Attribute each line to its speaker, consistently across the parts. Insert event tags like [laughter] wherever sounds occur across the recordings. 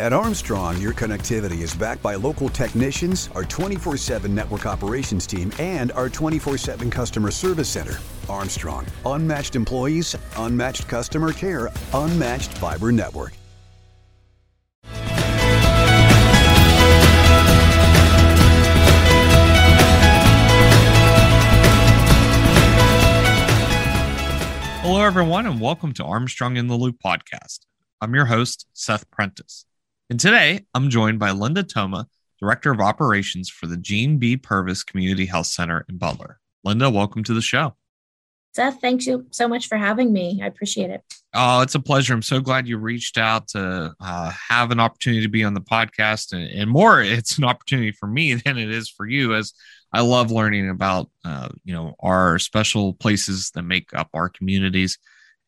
Speaker 1: At Armstrong, your connectivity is backed by local technicians, our 24 7 network operations team, and our 24 7 customer service center. Armstrong, unmatched employees, unmatched customer care, unmatched fiber network.
Speaker 2: Hello, everyone, and welcome to Armstrong in the Loop podcast. I'm your host, Seth Prentice. And today I'm joined by Linda Toma, Director of Operations for the Jean B. Purvis Community Health Center in Butler. Linda, welcome to the show.
Speaker 3: Seth, thank you so much for having me. I appreciate it.
Speaker 2: Oh, it's a pleasure. I'm so glad you reached out to uh, have an opportunity to be on the podcast, and, and, more. It's an opportunity for me [laughs] than it is for you, as I love learning about uh, you know our special places that make up our communities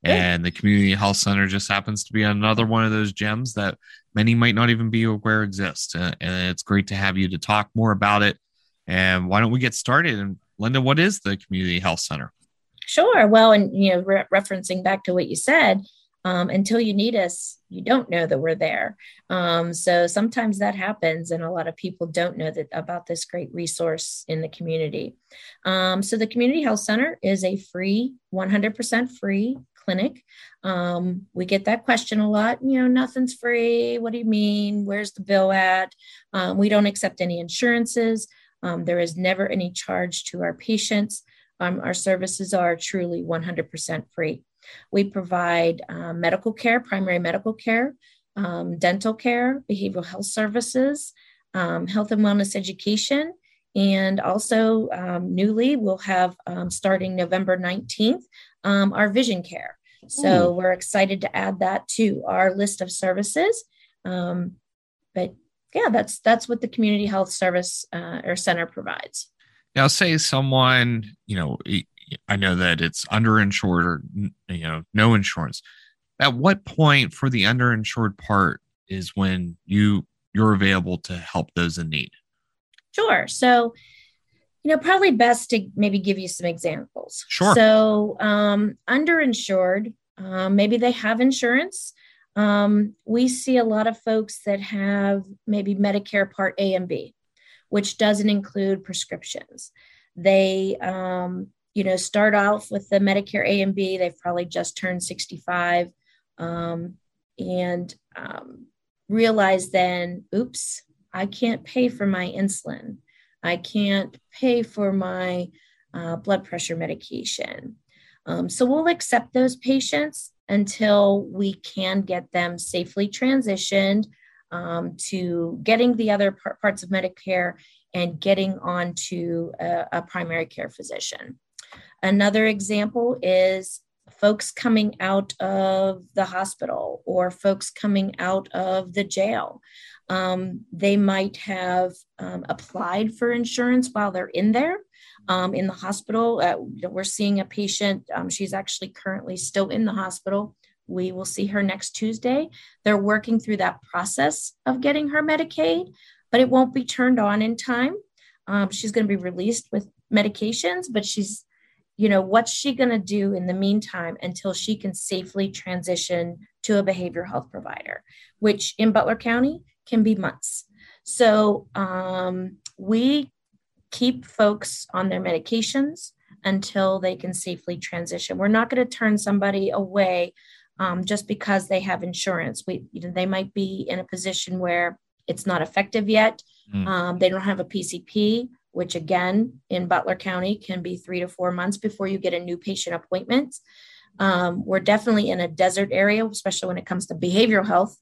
Speaker 2: and the community health center just happens to be another one of those gems that many might not even be aware exist. Uh, and it's great to have you to talk more about it. And why don't we get started? And Linda, what is the community health center?
Speaker 3: Sure. Well, and you know, re- referencing back to what you said, um, until you need us, you don't know that we're there. Um, so sometimes that happens, and a lot of people don't know that about this great resource in the community. Um, so the Community Health Center is a free, 100% free clinic. Um, we get that question a lot. You know, nothing's free. What do you mean? Where's the bill at? Um, we don't accept any insurances. Um, there is never any charge to our patients. Um, our services are truly 100% free. We provide uh, medical care, primary medical care, um, dental care, behavioral health services, um, health and wellness education, and also um, newly, we'll have um, starting November 19th, um, our vision care. So we're excited to add that to our list of services. Um, but yeah, that's that's what the community health service uh, or center provides.
Speaker 2: Now, say someone, you know, I know that it's underinsured or you know no insurance. At what point for the underinsured part is when you you're available to help those in need?
Speaker 3: Sure. So you know, probably best to maybe give you some examples.
Speaker 2: Sure.
Speaker 3: So, um, underinsured, um, maybe they have insurance. Um, we see a lot of folks that have maybe Medicare Part A and B, which doesn't include prescriptions. They, um, you know, start off with the Medicare A and B. They've probably just turned 65 um, and um, realize then, oops, I can't pay for my insulin I can't pay for my uh, blood pressure medication. Um, so we'll accept those patients until we can get them safely transitioned um, to getting the other par- parts of Medicare and getting onto a, a primary care physician. Another example is folks coming out of the hospital or folks coming out of the jail. Um, they might have um, applied for insurance while they're in there. Um, in the hospital, uh, we're seeing a patient. Um, she's actually currently still in the hospital. We will see her next Tuesday. They're working through that process of getting her Medicaid, but it won't be turned on in time. Um, she's going to be released with medications, but she's you know what's she going to do in the meantime until she can safely transition to a behavioral health provider which in butler county can be months. So um, we keep folks on their medications until they can safely transition. We're not going to turn somebody away um, just because they have insurance. We, you know, they might be in a position where it's not effective yet. Mm. Um, they don't have a PCP, which again in Butler County can be three to four months before you get a new patient appointment. Um, we're definitely in a desert area, especially when it comes to behavioral health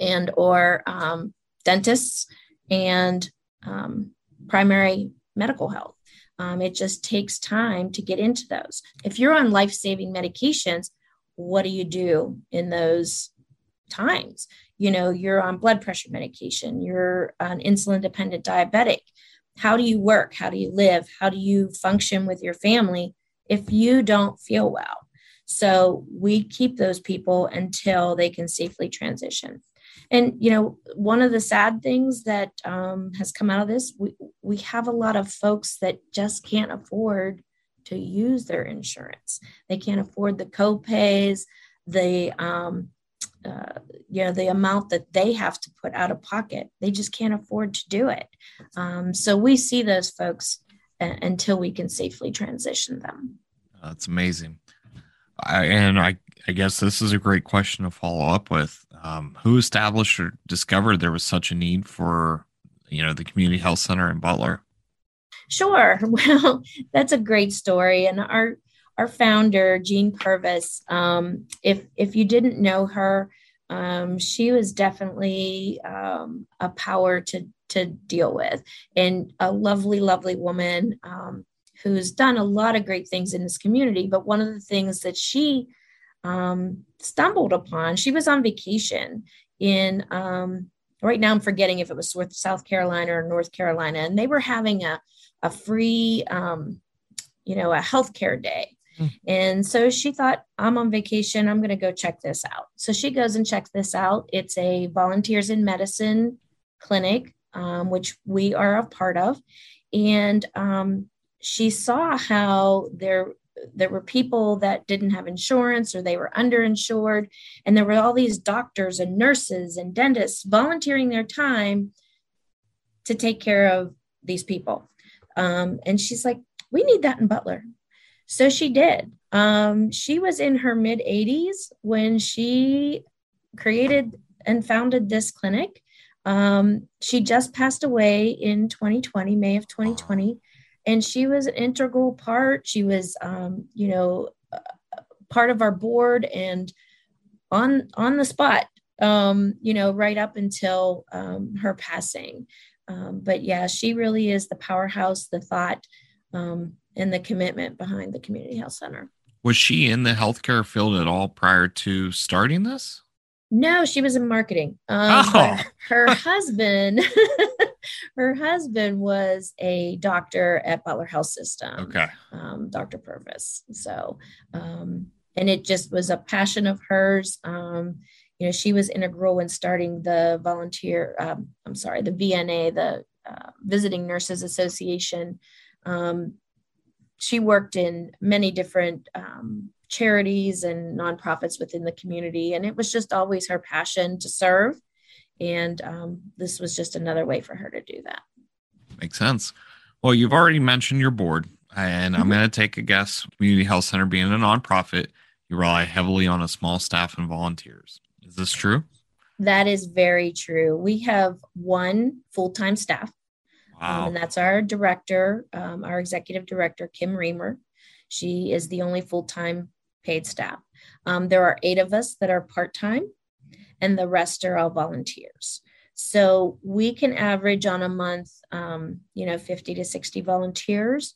Speaker 3: and or um, dentists and um, primary medical health. Um, it just takes time to get into those. If you're on life saving medications, what do you do in those times? You know, you're on blood pressure medication, you're an insulin dependent diabetic. How do you work? How do you live? How do you function with your family if you don't feel well? So we keep those people until they can safely transition and you know one of the sad things that um, has come out of this we, we have a lot of folks that just can't afford to use their insurance. They can't afford the co-pays the um, uh, you know the amount that they have to put out of pocket. They just can't afford to do it. Um, so we see those folks a- until we can safely transition them.
Speaker 2: That's amazing I, and I, I guess this is a great question to follow up with. Um, who established or discovered there was such a need for you know the community health center in butler?
Speaker 3: Sure. [laughs] Well that's a great story. And our our founder, Jean Purvis, um, if if you didn't know her, um, she was definitely um, a power to to deal with, and a lovely, lovely woman. Um, who's done a lot of great things in this community. But one of the things that she um, stumbled upon, she was on vacation in um, right now. I'm forgetting if it was South Carolina or North Carolina, and they were having a a free, you know, a healthcare day and so she thought, I'm on vacation. I'm going to go check this out. So she goes and checks this out. It's a volunteers in medicine clinic, um, which we are a part of. And um, she saw how there there were people that didn't have insurance or they were underinsured and there were all these doctors and nurses and dentists volunteering their time to take care of these people um, and she's like we need that in butler so she did. Um, she was in her mid 80s when she created and founded this clinic. Um, she just passed away in 2020, May of 2020, and she was an integral part. She was, um, you know, part of our board and on on the spot, um, you know, right up until um, her passing. Um, but yeah, she really is the powerhouse, the thought, um, and the commitment behind the community health center.
Speaker 2: Was she in the healthcare field at all prior to starting this?
Speaker 3: No, she was in marketing. Um, oh. Her [laughs] husband, [laughs] her husband was a doctor at Butler Health System.
Speaker 2: Okay.
Speaker 3: Um, Dr. Purvis. So, um, and it just was a passion of hers. Um, you know, she was integral in starting the volunteer. Um, I'm sorry, the VNA, the uh, Visiting Nurses Association. Um, she worked in many different um, charities and nonprofits within the community, and it was just always her passion to serve. And um, this was just another way for her to do that.
Speaker 2: Makes sense. Well, you've already mentioned your board, and I'm mm-hmm. going to take a guess. Community Health Center being a nonprofit, you rely heavily on a small staff and volunteers. Is this true?
Speaker 3: That is very true. We have one full time staff Wow. Um, and that's our director, um, our executive director, Kim Reamer. She is the only full time paid staff. Um, there are eight of us that are part time, and the rest are all volunteers. So we can average on a month, um, you know, 50 to 60 volunteers.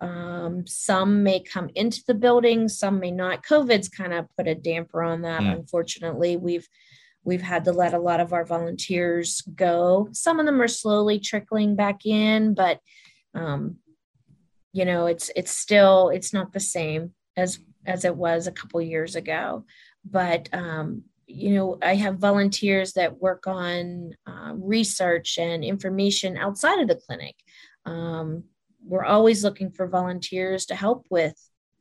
Speaker 3: Um, some may come into the building, some may not. COVID's kind of put a damper on that. Mm. Unfortunately, we've We've had to let a lot of our volunteers go. Some of them are slowly trickling back in, but um, you know, it's it's still it's not the same as as it was a couple years ago. But um, you know, I have volunteers that work on uh, research and information outside of the clinic. Um, we're always looking for volunteers to help with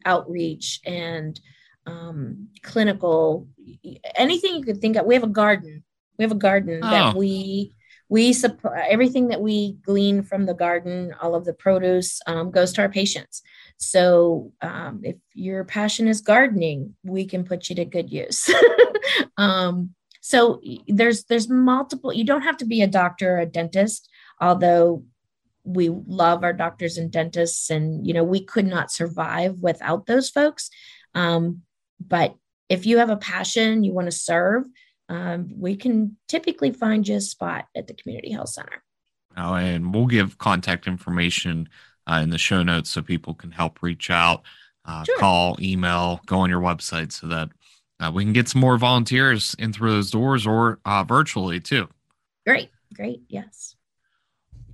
Speaker 3: outreach and um, clinical, anything you could think of. We have a garden. We have a garden oh. that we we supply everything that we glean from the garden. All of the produce um, goes to our patients. So um, if your passion is gardening, we can put you to good use. [laughs] um, so there's there's multiple. You don't have to be a doctor or a dentist, although we love our doctors and dentists, and you know we could not survive without those folks. Um, but if you have a passion, you want to serve, um, we can typically find you a spot at the community health center.
Speaker 2: Oh, and we'll give contact information uh, in the show notes so people can help reach out, uh, sure. call, email, go on your website so that uh, we can get some more volunteers in through those doors or uh, virtually too.
Speaker 3: Great, great, yes.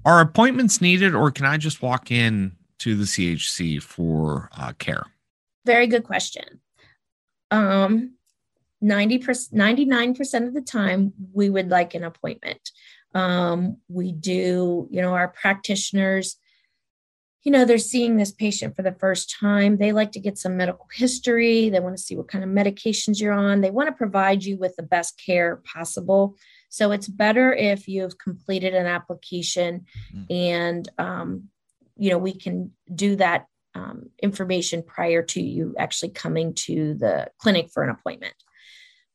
Speaker 2: Are appointments needed, or can I just walk in to the CHC for uh, care?
Speaker 3: Very good question um 90 99% of the time we would like an appointment um, we do you know our practitioners you know, they're seeing this patient for the first time. They like to get some medical history. They want to see what kind of medications you're on. They want to provide you with the best care possible. So it's better if you've completed an application mm-hmm. and, um, you know, we can do that um, information prior to you actually coming to the clinic for an appointment.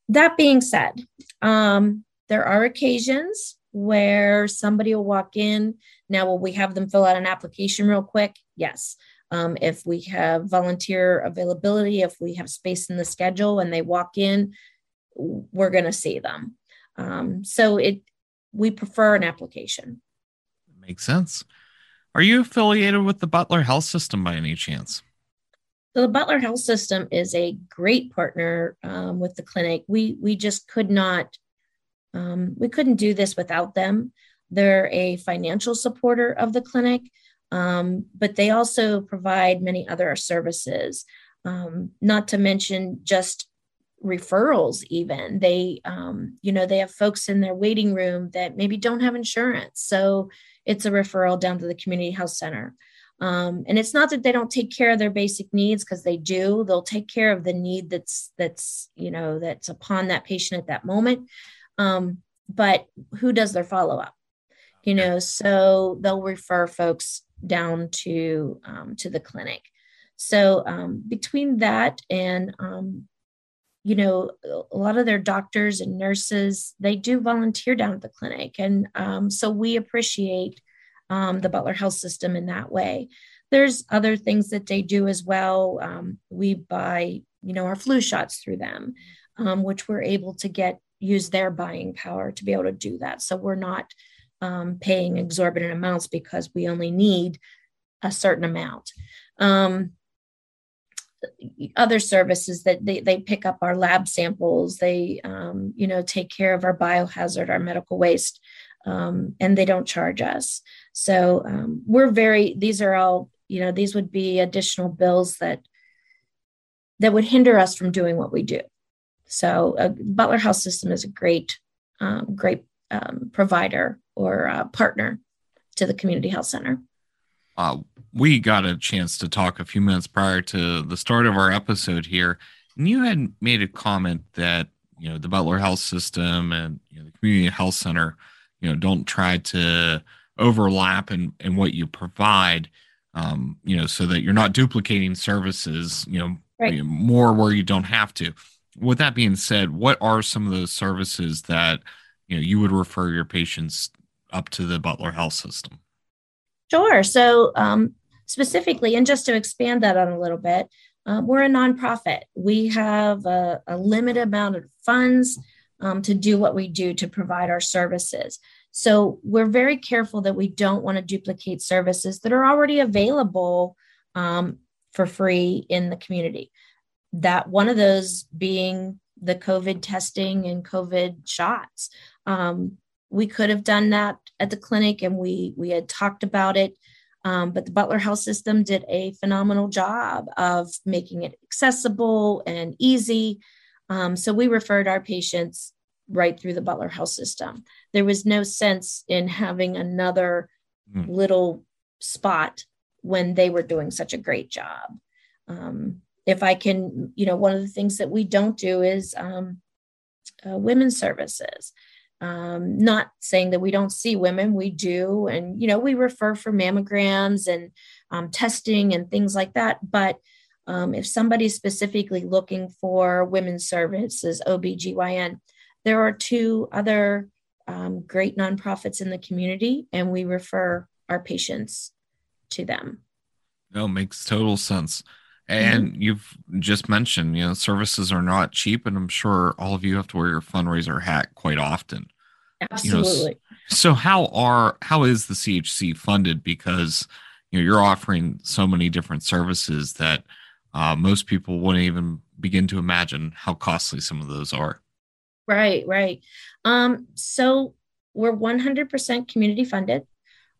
Speaker 3: That being said, um, there are occasions where somebody will walk in. Now, will we have them fill out an application real quick? Yes. Um, if we have volunteer availability, if we have space in the schedule and they walk in, we're going to see them. Um, so it we prefer an application.
Speaker 2: Makes sense. Are you affiliated with the Butler Health System by any chance?
Speaker 3: The Butler Health System is a great partner um, with the clinic. We we just could not um, we couldn't do this without them. They're a financial supporter of the clinic, um, but they also provide many other services. Um, not to mention just referrals even they um, you know they have folks in their waiting room that maybe don't have insurance so it's a referral down to the community health center. Um, and it's not that they don't take care of their basic needs because they do. They'll take care of the need that's that's you know that's upon that patient at that moment. Um, but who does their follow up? You know, so they'll refer folks down to um, to the clinic. So um, between that and um, you know a lot of their doctors and nurses they do volunteer down at the clinic and um, so we appreciate um, the butler health system in that way. There's other things that they do as well. Um, we buy you know our flu shots through them um, which we're able to get use their buying power to be able to do that. So we're not um, paying exorbitant amounts because we only need a certain amount. Um, other services that they, they pick up our lab samples. They um, you know take care of our biohazard our medical waste um, and they don't charge us. So um, we're very these are all you know these would be additional bills that that would hinder us from doing what we do. So uh, butler health system is a great um, great um, provider or uh, partner to the community health center.
Speaker 2: Uh, we got a chance to talk a few minutes prior to the start of our episode here, and you had made a comment that you know the Butler Health System and you know, the Community Health Center, you know, don't try to overlap in, in what you provide, um, you know, so that you're not duplicating services, you know, right. more where you don't have to. With that being said, what are some of those services that you know you would refer your patients up to the Butler Health System?
Speaker 3: Sure. So, um, specifically, and just to expand that on a little bit, uh, we're a nonprofit. We have a, a limited amount of funds um, to do what we do to provide our services. So, we're very careful that we don't want to duplicate services that are already available um, for free in the community. That one of those being the COVID testing and COVID shots. Um, we could have done that at the clinic and we we had talked about it um, but the butler health system did a phenomenal job of making it accessible and easy um, so we referred our patients right through the butler health system. There was no sense in having another mm. little spot when they were doing such a great job. Um, if i can you know one of the things that we don't do is um, uh, women's services. Um, not saying that we don't see women we do. And you know we refer for mammograms and um, testing and things like that. But um, if somebody's specifically looking for women's services obgyn there are two other um, great nonprofits in the community and we refer our patients to them
Speaker 2: no makes total sense and mm-hmm. you've just mentioned, you know, services are not cheap, and I'm sure all of you have to wear your fundraiser hat quite often.
Speaker 3: Absolutely. You know,
Speaker 2: so how are how is the CHC funded? Because you know you're offering so many different services that uh, most people wouldn't even begin to imagine how costly some of those are.
Speaker 3: Right, right. Um, so we're 100% community funded.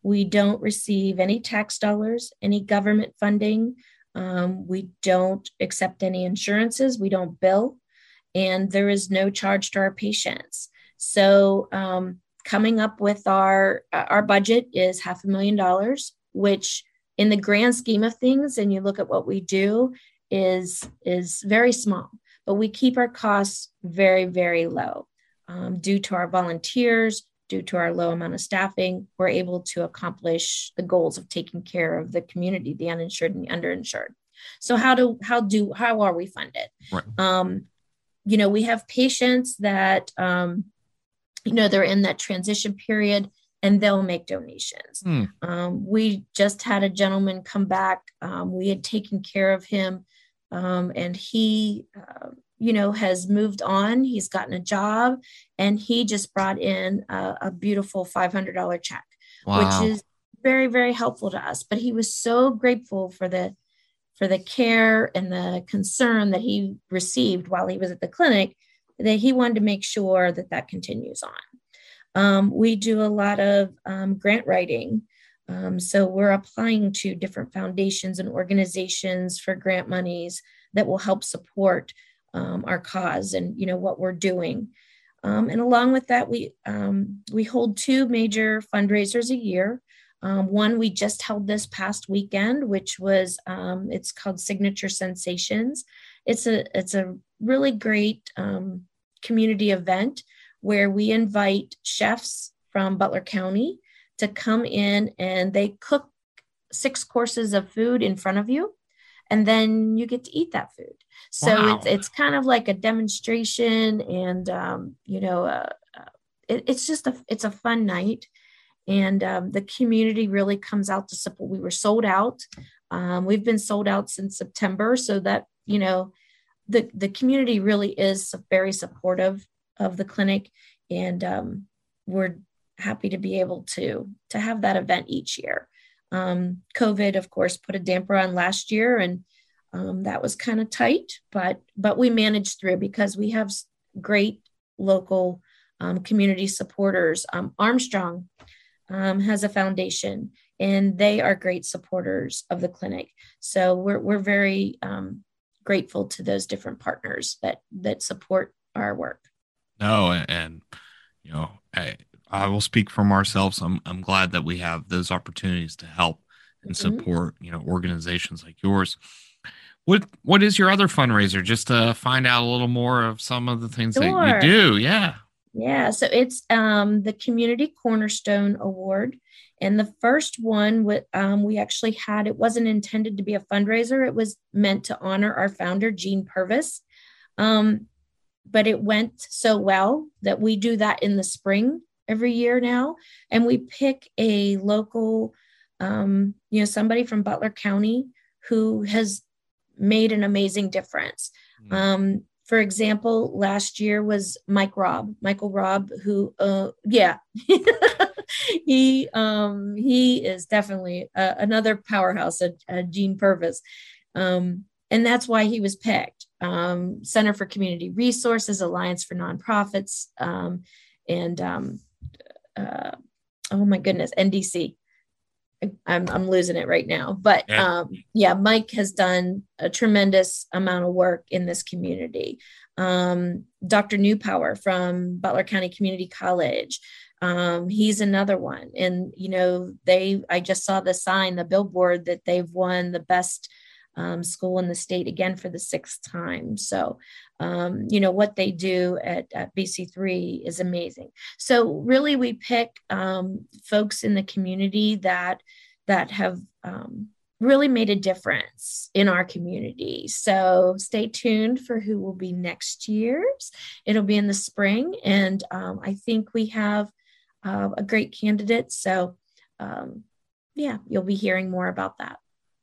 Speaker 3: We don't receive any tax dollars, any government funding. Um, we don't accept any insurances, we don't bill, and there is no charge to our patients. So, um, coming up with our our budget is half a million dollars, which in the grand scheme of things, and you look at what we do, is is very small. But we keep our costs very, very low um, due to our volunteers, due to our low amount of staffing. We're able to accomplish the goals of taking care of the community, the uninsured and the underinsured. So how do how do how are we funded? Right. Um, you know, we have patients that um, you know they're in that transition period and they'll make donations. Mm. Um, we just had a gentleman come back. Um, we had taken care of him, um, and he, uh, you know, has moved on. He's gotten a job, and he just brought in a, a beautiful five hundred dollar check, wow. which is very very helpful to us. But he was so grateful for the for the care and the concern that he received while he was at the clinic that he wanted to make sure that that continues on. Um, we do a lot of um, grant writing. Um, so we're applying to different foundations and organizations for grant monies that will help support um, our cause and you know what we're doing. Um, and along with that, we um, we hold two major fundraisers a year. Um, one we just held this past weekend, which was um, it's called Signature Sensations. It's a it's a really great community event where we invite chefs from Butler County to come in and they cook six courses of food in front of you, and then you get to eat that food. So wow. it's it's kind of like a demonstration, and um, you know, uh, uh, it, it's just a it's a fun night and um, the community really comes out to support. We were sold out. Um, we've been sold out since September, so that you know, the the community really is very supportive of the clinic, and um, we're happy to be able to to have that event each year. Um, COVID, of course, put a damper on last year, and um, that was kind of tight, but but we managed through because we have great local um, community supporters. Armstrong um, has a foundation and they are great supporters of the clinic. So we're, we're very um, grateful to those different partners that, that support our work.
Speaker 2: No, and, you know, I, I will speak from ourselves. I'm, I'm glad that we have those opportunities to help and mm-hmm. support, mm-hmm. you know, organizations like yours. What what is your other fundraiser? Just to find out a little more of some of the things sure. that you do. Yeah.
Speaker 3: Yeah, so it's um, the Community Cornerstone Award. And the first one, what um, we actually had, it wasn't intended to be a fundraiser, it was meant to honor our founder, Jean Purvis. Um, but it went so well that we do that in the spring every year now. And we pick a local, um, you know, somebody from Butler County who has made an amazing difference. Mm-hmm. Um, for example, last year was Mike Robb, Michael Robb, who, uh, yeah, [laughs] he um, he is definitely uh, another powerhouse at, at Jean Purvis, um, and that's why he was picked. Um, Center for Community Resources, Alliance for Nonprofits, um, and um, uh, oh my goodness, NDC. I'm, I'm losing it right now. But yeah. Um, yeah, Mike has done a tremendous amount of work in this community. Um, Dr. Neupauer from Butler County Community College. Um, he's another one. And, you know, they, I just saw the sign, the billboard that they've won the best um, school in the state again for the sixth time. So, um, you know, what they do at, at BC3 is amazing. So, really, we pick um, folks in the community that that have um, really made a difference in our community. So, stay tuned for who will be next year's. It'll be in the spring, and um, I think we have uh, a great candidate. So, um, yeah, you'll be hearing more about that.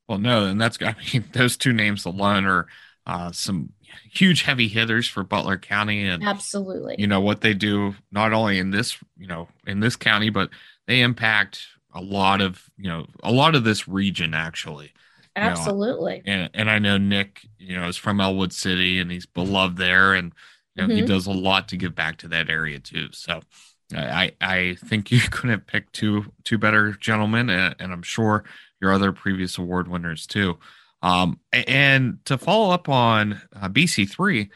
Speaker 2: Well, no, and that's I mean [laughs] those two names alone are uh, some huge heavy hitters for Butler County, and
Speaker 3: absolutely,
Speaker 2: you know what they do not only in this you know in this county, but they impact a lot of you know a lot of this region actually.
Speaker 3: Absolutely,
Speaker 2: you know, and and I know Nick, you know, is from Ellwood City, and he's beloved there, and you know, mm-hmm. he does a lot to give back to that area too. So. I I think you [laughs] couldn't have picked two two better gentlemen, and, and I'm sure your other previous award winners too. Um, and to follow up on uh, BC3,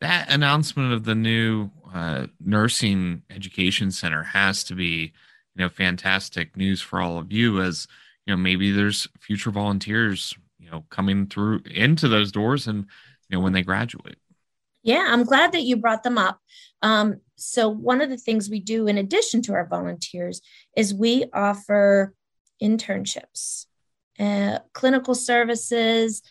Speaker 2: that announcement of the new uh, nursing education center has to be, you know, fantastic news for all of you as you know maybe there's future volunteers you know coming through into those doors and you know when they graduate.
Speaker 3: Yeah i'm glad that you brought them up. Um, so one of the things we do in addition to our volunteers is we offer internships uh, clinical services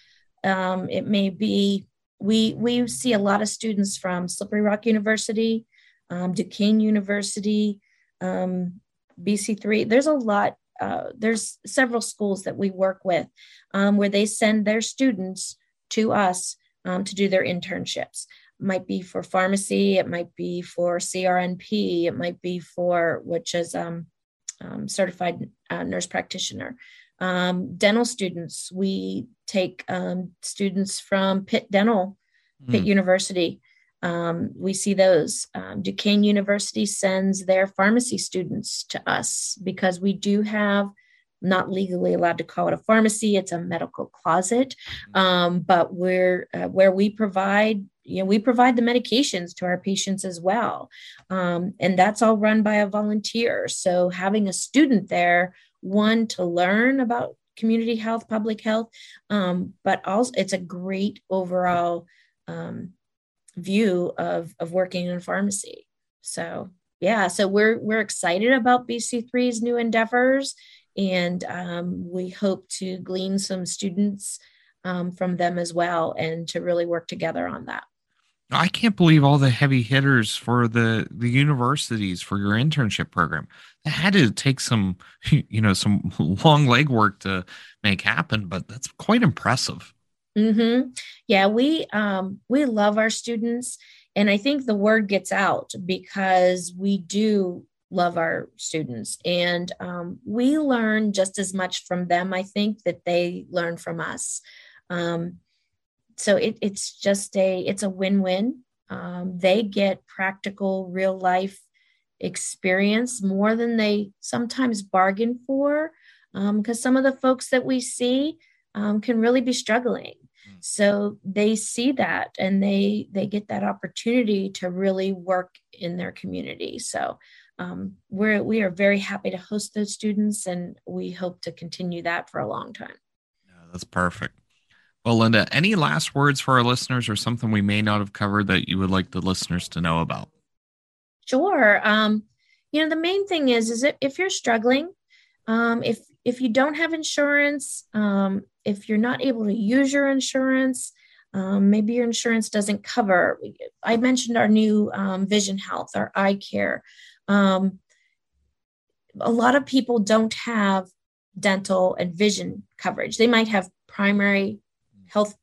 Speaker 3: um, it may be we we see a lot of students from slippery rock university um, duquesne university um, bc3 there's a lot uh, there's several schools that we work with um, where they send their students to us um, to do their internships. It might be for pharmacy, it might be for CRNP, it might be for which is um, certified uh, nurse practitioner. Um, dental students, we take um, students from Pitt Dental, Pitt mm. University. Um, we see those. Um, Duquesne University sends their pharmacy students to us because we do have not legally allowed to call it a pharmacy it's a medical closet um, but we're uh, where we provide you know we provide the medications to our patients as well um, and that's all run by a volunteer so having a student there one to learn about community health public health um, but also it's a great overall um, view of of working in pharmacy. So yeah so we're we're excited about bc3's new endeavors and um, we hope to glean some students um, from them as well and to really work together on that
Speaker 2: i can't believe all the heavy hitters for the the universities for your internship program. That had to take some [laughs] you know some [laughs] long legwork to make happen but that's quite impressive.
Speaker 3: Mm-hmm. yeah we um, we love our students and i think the word gets out because we do love our students. And um, we learn just as much from them i think that they learn from us. Um, so it, it's just a it's a win-win. Um, they get practical real life experience more than they sometimes bargain for because um, some of the folks that we see um, can really be struggling. Hmm. so they see that and they they get that opportunity to really work in their community. So um, we're we are very happy to host those students and we hope to continue that for a long time.
Speaker 2: Yeah, that's perfect well linda any last words for our listeners or something we may not have covered that you would like the listeners to know about?
Speaker 3: Sure. Um, you know the main thing is is if, you're struggling um, if if you don't have insurance um, if you're not able to use your insurance um, maybe your insurance doesn't cover i mentioned our new um, vision health our eye care. Um, a lot of people don't have dental and vision coverage. They might have primary health.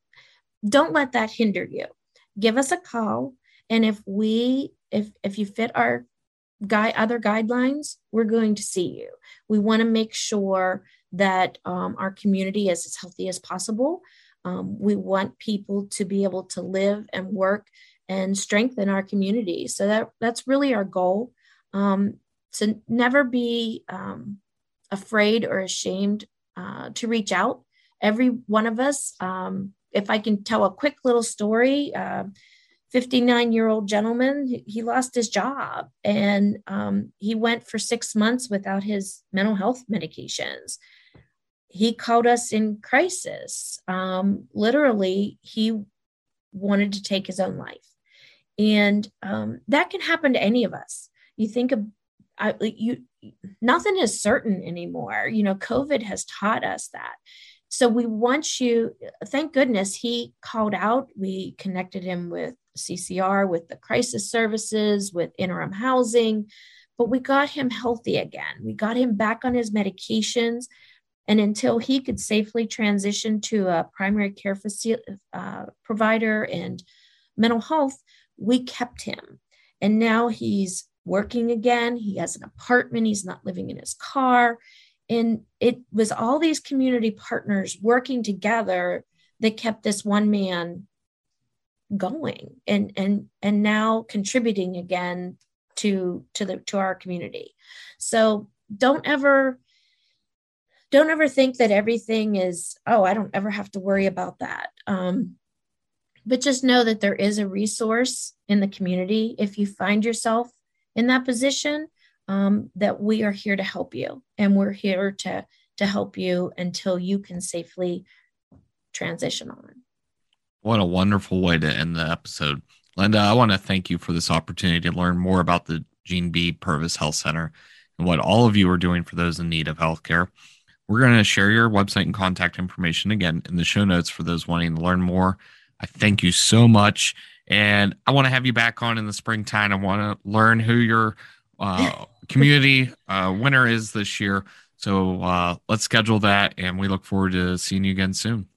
Speaker 3: Don't let that hinder you. Give us a call, and if we if if you fit our guy other guidelines, we're going to see you. We want to make sure that um, our community is as healthy as possible. Um, we want people to be able to live and work and strengthen our community. So that that's really our goal um, to never be um, afraid or ashamed uh, to reach out. Every one of us, um, if I can tell a quick little story, 59 uh, year old gentleman, he lost his job and um, he went for six months without his mental health medications. He called us in crisis. Um, literally, he wanted to take his own life. And um, that can happen to any of us you think of I, you nothing is certain anymore you know covid has taught us that so we want you thank goodness he called out we connected him with ccr with the crisis services with interim housing but we got him healthy again we got him back on his medications and until he could safely transition to a primary care facility, uh, provider and mental health we kept him and now he's working again. He has an apartment. He's not living in his car. And it was all these community partners working together that kept this one man going and and and now contributing again to to the to our community. So don't ever don't ever think that everything is oh i don't ever have to worry about that. Um, but just know that there is a resource in the community if you find yourself in that position, um, that we are here to help you and we're here to to help you until you can safely transition on.
Speaker 2: What a wonderful way to end the episode. Linda, I want to thank you for this opportunity to learn more about the Jean B. Purvis Health Center and what all of you are doing for those in need of healthcare. We're going to share your website and contact information again in the show notes for those wanting to learn more. I thank you so much. And I want to have you back on in the springtime. I want to learn who your uh, community uh, winner is this year. So uh, let's schedule that. And we look forward to seeing you again soon.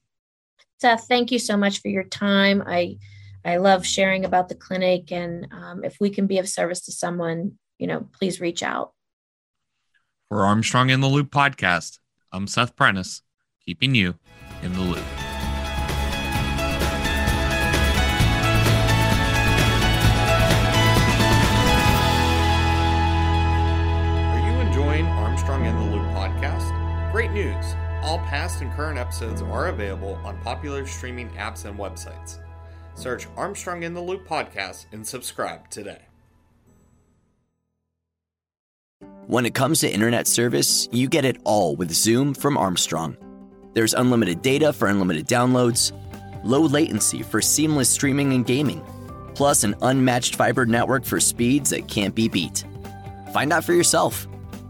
Speaker 3: Seth, thank you so much for your time. I I love sharing about the clinic, and um, if we can be of service to someone, you know, please reach out.
Speaker 2: For Armstrong in the Loop podcast, I'm Seth Prentice, keeping you in the loop. News! All past and current episodes are available on popular streaming apps and websites. Search Armstrong in the Loop podcast and subscribe today.
Speaker 4: When it comes to internet service, you get it all with Zoom from Armstrong. There's unlimited data for unlimited downloads, low latency for seamless streaming and gaming, plus an unmatched fiber network for speeds that can't be beat. Find out for yourself.